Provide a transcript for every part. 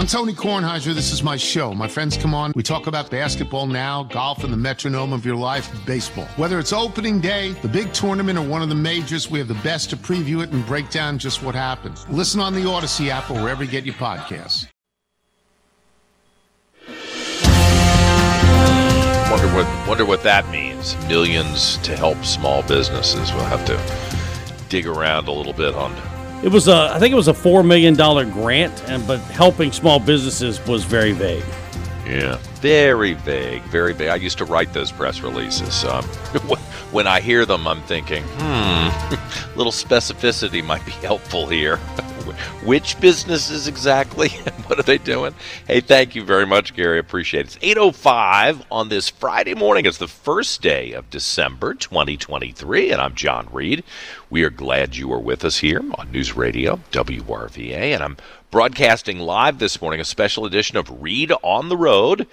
I'm Tony Kornheiser. This is my show. My friends come on. We talk about basketball now, golf, and the metronome of your life, baseball. Whether it's opening day, the big tournament, or one of the majors, we have the best to preview it and break down just what happens. Listen on the Odyssey app or wherever you get your podcasts. Wonder what wonder what that means. Millions to help small businesses. We'll have to dig around a little bit on It was a, I think it was a four million dollar grant, and but helping small businesses was very vague. Yeah, very vague, very vague. I used to write those press releases. Um, when I hear them, I'm thinking, hmm, little specificity might be helpful here. Which businesses exactly? what are they doing? Hey, thank you very much, Gary. Appreciate it. It's 8.05 on this Friday morning. It's the first day of December 2023, and I'm John Reid. We are glad you are with us here on News Radio, WRVA, and I'm broadcasting live this morning a special edition of Reid on the Road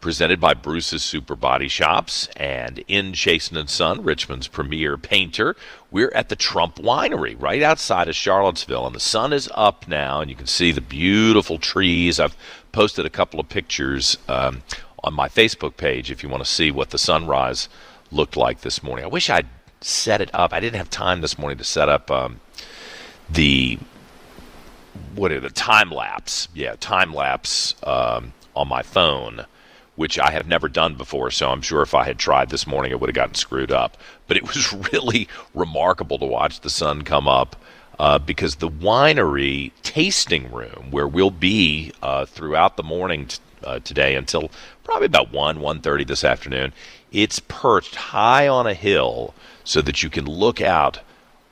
presented by Bruce's Super Body Shops and in Chasen and Son, Richmond's premier painter. We're at the Trump Winery right outside of Charlottesville, and the sun is up now, and you can see the beautiful trees. I've posted a couple of pictures um, on my Facebook page if you want to see what the sunrise looked like this morning. I wish I'd set it up. I didn't have time this morning to set up um, the what are the time lapse? Yeah, time lapse um, on my phone which I have never done before. So I'm sure if I had tried this morning, it would have gotten screwed up. But it was really remarkable to watch the sun come up. Uh, because the winery tasting room where we'll be uh, throughout the morning t- uh, today until probably about 1 1.30 this afternoon it's perched high on a hill so that you can look out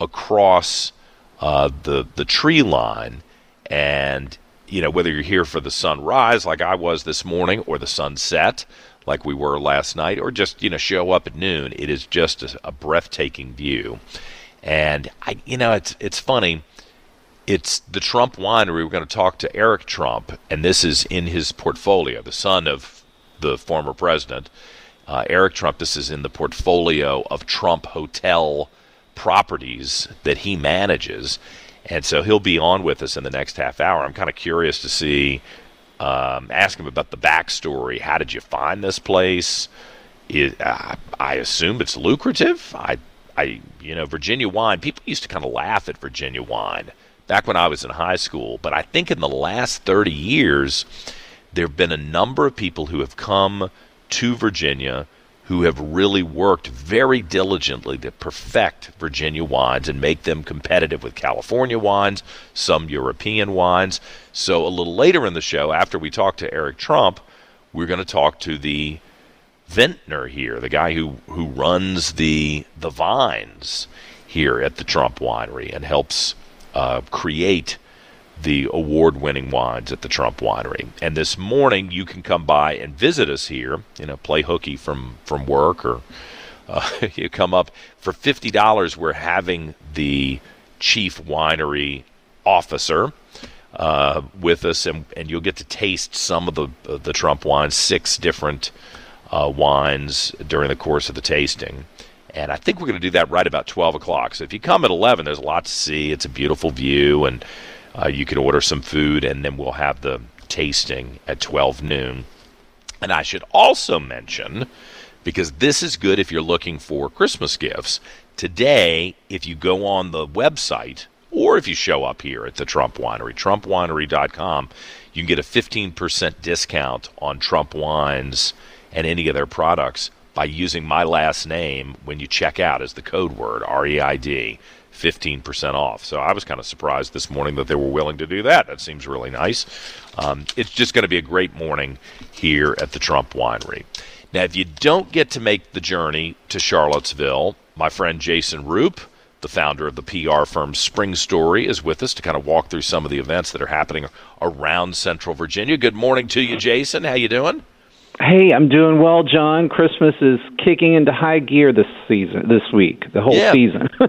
across uh, the the tree line and you know, whether you're here for the sunrise like I was this morning or the sunset like we were last night or just, you know, show up at noon, it is just a, a breathtaking view. And I you know, it's it's funny. It's the Trump winery. We're going to talk to Eric Trump, and this is in his portfolio, the son of the former president. Uh, Eric Trump, this is in the portfolio of Trump Hotel properties that he manages. And so he'll be on with us in the next half hour. I'm kind of curious to see, um, ask him about the backstory. How did you find this place? Uh, I assume it's lucrative. I, I, you know, Virginia wine. People used to kind of laugh at Virginia wine back when I was in high school, but I think in the last 30 years, there have been a number of people who have come to Virginia who have really worked very diligently to perfect Virginia wines and make them competitive with California wines, some European wines. So, a little later in the show, after we talk to Eric Trump, we're going to talk to the vintner here, the guy who, who runs the the vines here at the Trump Winery and helps uh, create the award winning wines at the Trump Winery. And this morning, you can come by and visit us here, you know, play hooky from, from work or uh, you come up for $50. We're having the chief winery officer uh, with us, and, and you'll get to taste some of the, uh, the Trump wines, six different uh, wines during the course of the tasting. And I think we're going to do that right about 12 o'clock. So if you come at 11, there's a lot to see. It's a beautiful view, and uh, you can order some food, and then we'll have the tasting at 12 noon. And I should also mention, because this is good if you're looking for Christmas gifts, today, if you go on the website, or if you show up here at the Trump Winery, trumpwinery.com, you can get a 15% discount on Trump wines and any of their products by using my last name when you check out as the code word, R E I D. 15% off. So I was kind of surprised this morning that they were willing to do that. That seems really nice. Um, it's just going to be a great morning here at the Trump Winery. Now, if you don't get to make the journey to Charlottesville, my friend Jason Roop, the founder of the PR firm Springstory, is with us to kind of walk through some of the events that are happening around Central Virginia. Good morning to you, Jason. How you doing? Hey, I'm doing well, John. Christmas is kicking into high gear this season, this week, the whole yeah. season.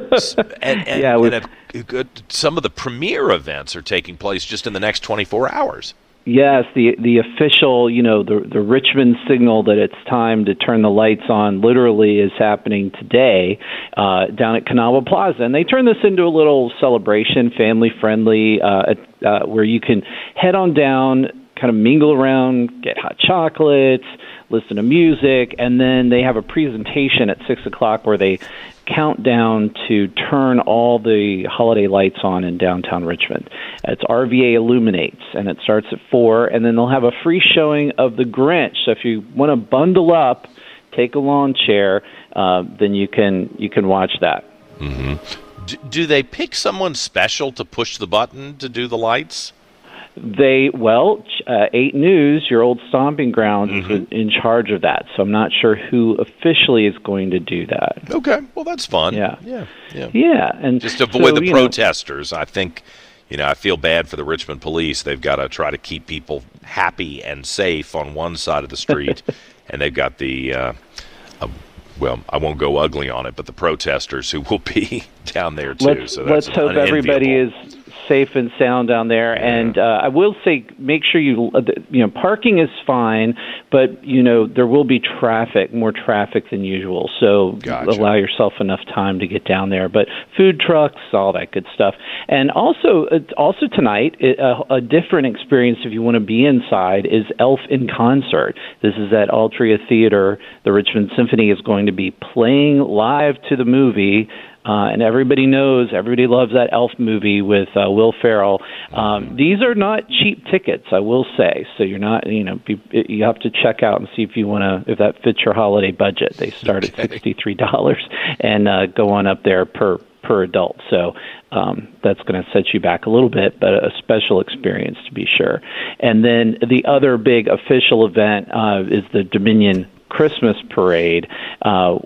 and, and, yeah, and a, good, some of the premier events are taking place just in the next 24 hours. Yes, the the official, you know, the the Richmond signal that it's time to turn the lights on literally is happening today uh, down at Kanawha Plaza, and they turn this into a little celebration, family friendly, uh, uh, where you can head on down, kind of mingle around, get hot chocolates, listen to music, and then they have a presentation at six o'clock where they count down to turn all the holiday lights on in downtown Richmond. It's RVA Illuminates, and it starts at 4, and then they'll have a free showing of The Grinch. So if you want to bundle up, take a lawn chair, uh, then you can you can watch that. Mm-hmm. Do, do they pick someone special to push the button to do the lights? They well, uh, Eight News, your old stomping grounds, mm-hmm. is in charge of that. So I'm not sure who officially is going to do that. Okay, well that's fun. Yeah, yeah, yeah. Yeah, and just avoid so, the protesters. Know, I think, you know, I feel bad for the Richmond police. They've got to try to keep people happy and safe on one side of the street, and they've got the. Uh, uh, well, I won't go ugly on it, but the protesters who will be down there too. Let's, so let's hope everybody is safe and sound down there. Yeah. And uh, I will say, make sure you uh, you know parking is fine, but you know there will be traffic, more traffic than usual. So gotcha. allow yourself enough time to get down there. But food trucks, all that good stuff, and also uh, also tonight a, a different experience if you want to be inside is Elf in concert. This is at Altria Theater. The Richmond Symphony is going to be playing live to the movie uh, and everybody knows, everybody loves that Elf movie with uh, Will Ferrell. Um, these are not cheap tickets, I will say. So you're not, you know, be, you have to check out and see if you want to, if that fits your holiday budget. They start okay. at sixty three dollars and uh, go on up there per per adult. So um, that's going to set you back a little bit, but a special experience to be sure. And then the other big official event uh, is the Dominion Christmas parade uh,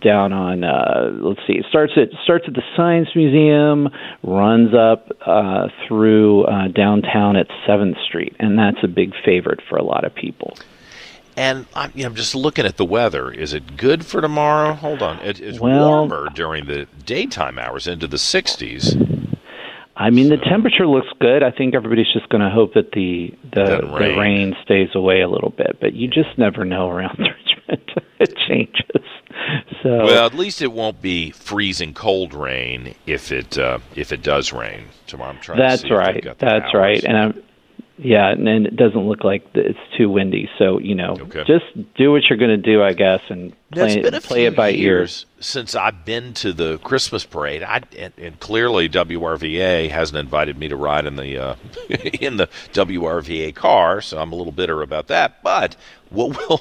down on uh, let's see, it starts at starts at the Science Museum, runs up uh, through uh, downtown at Seventh Street, and that's a big favorite for a lot of people. And I'm, you know, I'm just looking at the weather. Is it good for tomorrow? Hold on, it, it's well, warmer during the daytime hours into the 60s. I mean, so. the temperature looks good. I think everybody's just going to hope that the the, rain. the rain stays away a little bit, but you just never know around Richmond. it changes. So well, at least it won't be freezing cold rain if it uh, if it does rain tomorrow. I'm trying. That's right. That's right. And I'm yeah, and, and it doesn't look like it's too windy. So you know, okay. just do what you're going to do, I guess, and play, it, play it by ears since I've been to the Christmas parade. I and, and, clearly WRVA hasn't invited me to ride in the uh, in the WRVA car, so I'm a little bitter about that. But what will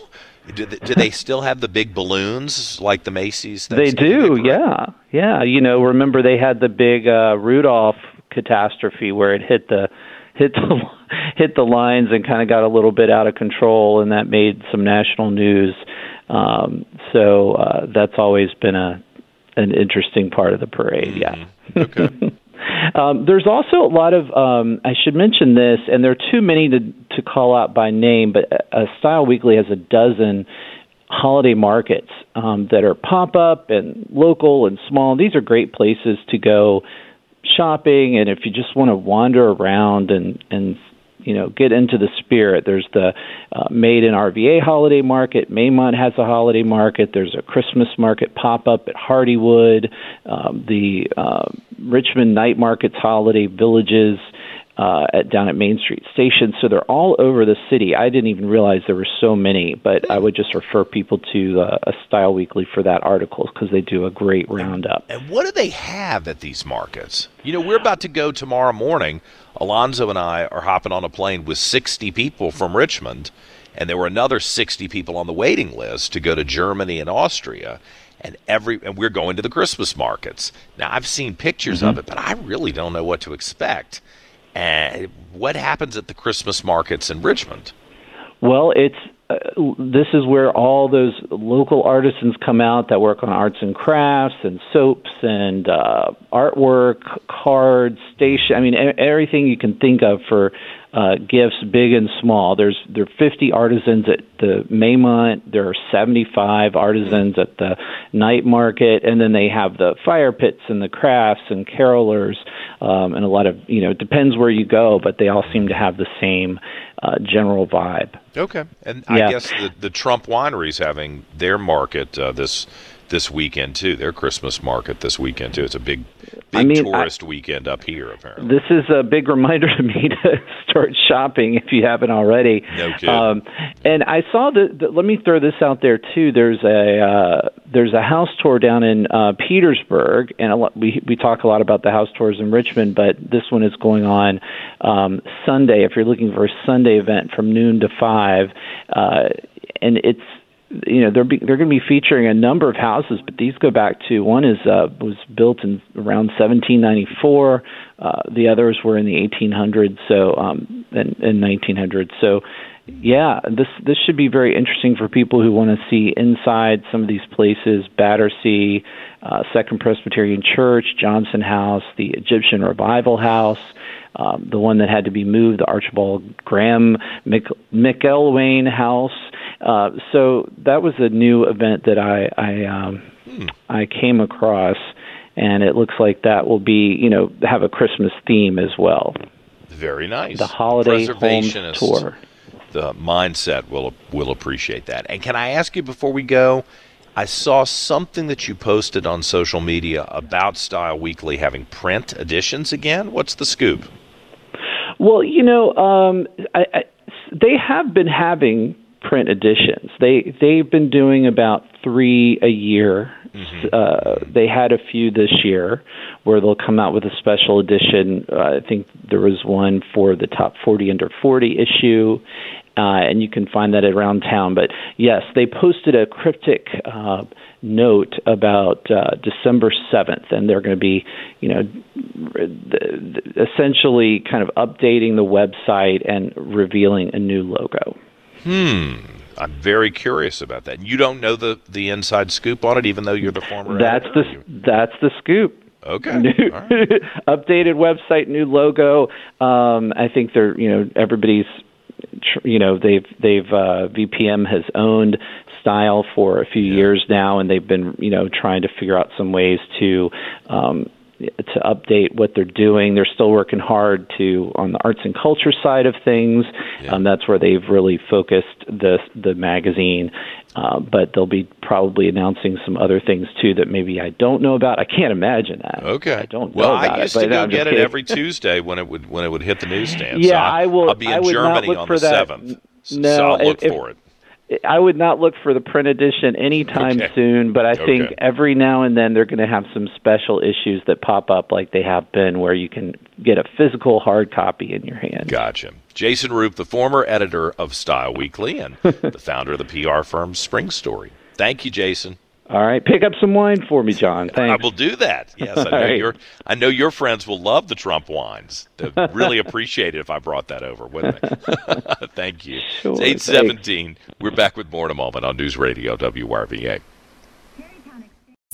do they, do they still have the big balloons like the Macy's? They do, yeah, yeah. You know, remember they had the big uh, Rudolph catastrophe where it hit the hit the hit the lines and kind of got a little bit out of control, and that made some national news. Um, so uh, that's always been a an interesting part of the parade. Yeah. Mm-hmm. Okay. um, there's also a lot of um, I should mention this, and there are too many to to call out by name, but uh, Style Weekly has a dozen holiday markets um, that are pop up and local and small. These are great places to go shopping and if you just want to wander around and and you know get into the spirit there's the uh, made in RVA holiday market. Maymont has a holiday market. There's a Christmas market pop up at Hardywood um, the uh, Richmond night markets holiday villages uh, at, down at Main Street Station. So they're all over the city. I didn't even realize there were so many, but I would just refer people to uh, a Style Weekly for that article because they do a great roundup. And what do they have at these markets? You know, we're about to go tomorrow morning. Alonzo and I are hopping on a plane with 60 people from Richmond, and there were another 60 people on the waiting list to go to Germany and Austria and every and we're going to the Christmas markets. Now I've seen pictures mm-hmm. of it, but I really don't know what to expect. And what happens at the Christmas markets in Richmond? Well, it's uh, this is where all those local artisans come out that work on arts and crafts and soaps and uh, artwork, cards, station. I mean, everything you can think of for uh, gifts, big and small. There's there are 50 artisans at the Maymont. There are 75 artisans at the night market, and then they have the fire pits and the crafts and carolers, um, and a lot of you know. It depends where you go, but they all seem to have the same uh, general vibe. Okay, and I guess the, the Trump is having their market uh, this this weekend too. Their Christmas market this weekend too. It's a big, big I mean, tourist I, weekend up here. Apparently, this is a big reminder to me to start shopping if you haven't already. No kidding. Um, and I saw that. Let me throw this out there too. There's a uh, there's a house tour down in uh, Petersburg, and a lot, we we talk a lot about the house tours in Richmond, but this one is going on um, Sunday. If you're looking for a Sunday event from noon to five, uh, and it's you know they're be, they're going to be featuring a number of houses, but these go back to one is uh, was built in around 1794. Uh, the others were in the 1800s, so um, in, in 1900s. So yeah, this this should be very interesting for people who want to see inside some of these places: Battersea, uh, Second Presbyterian Church, Johnson House, the Egyptian Revival House. Um, the one that had to be moved, the Archibald Graham Mc, McIlwaine House, uh, so that was a new event that I I, um, hmm. I came across, and it looks like that will be you know have a Christmas theme as well. Very nice. The holiday home tour. The mindset will will appreciate that. And can I ask you before we go? I saw something that you posted on social media about Style Weekly having print editions again. What's the scoop? Well, you know, um, I, I, they have been having print editions. They they've been doing about three a year. Mm-hmm. Uh, they had a few this year where they'll come out with a special edition. Uh, I think there was one for the top 40 under 40 issue, uh, and you can find that around town. But yes, they posted a cryptic uh, note about uh, December 7th, and they're going to be, you know, essentially kind of updating the website and revealing a new logo. Hmm. I'm very curious about that. You don't know the the inside scoop on it, even though you're the former. That's editor? the that's the scoop. Okay. New, right. updated website, new logo. Um, I think they're you know everybody's you know they've they've uh, VPM has owned style for a few yeah. years now, and they've been you know trying to figure out some ways to um, to update what they're doing. They're still working hard to on the arts and culture side of things. Yeah. Um, that's where they've really focused the the magazine. Uh, but they'll be probably announcing some other things too that maybe I don't know about. I can't imagine that. Okay, I don't well, I used it, to go get it every Tuesday when it would when it would hit the newsstand. Yeah, so I will. I'll be in Germany on the seventh. No, so I'll look if, for it. I would not look for the print edition anytime okay. soon, but I okay. think every now and then they're going to have some special issues that pop up like they have been where you can get a physical hard copy in your hand. Gotcha. Jason Roop, the former editor of Style Weekly and the founder of the PR firm Springstory. Thank you, Jason. All right, pick up some wine for me, John. Thanks. I will do that. Yes, I know right. your I know your friends will love the Trump wines. They'd really appreciate it if I brought that over, wouldn't they? Thank you. Sure, it's eight seventeen. We're back with more in a moment on News Radio WRVA.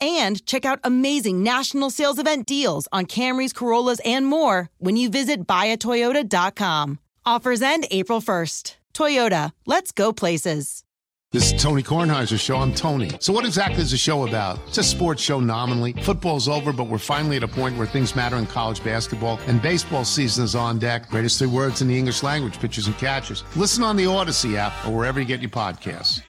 and check out amazing national sales event deals on Camrys, Corollas, and more when you visit buyatoyota.com. Offers end April 1st. Toyota, let's go places. This is Tony Kornheiser's show. I'm Tony. So, what exactly is the show about? It's a sports show nominally. Football's over, but we're finally at a point where things matter in college basketball, and baseball season is on deck. Greatest three words in the English language pitchers and catchers. Listen on the Odyssey app or wherever you get your podcasts.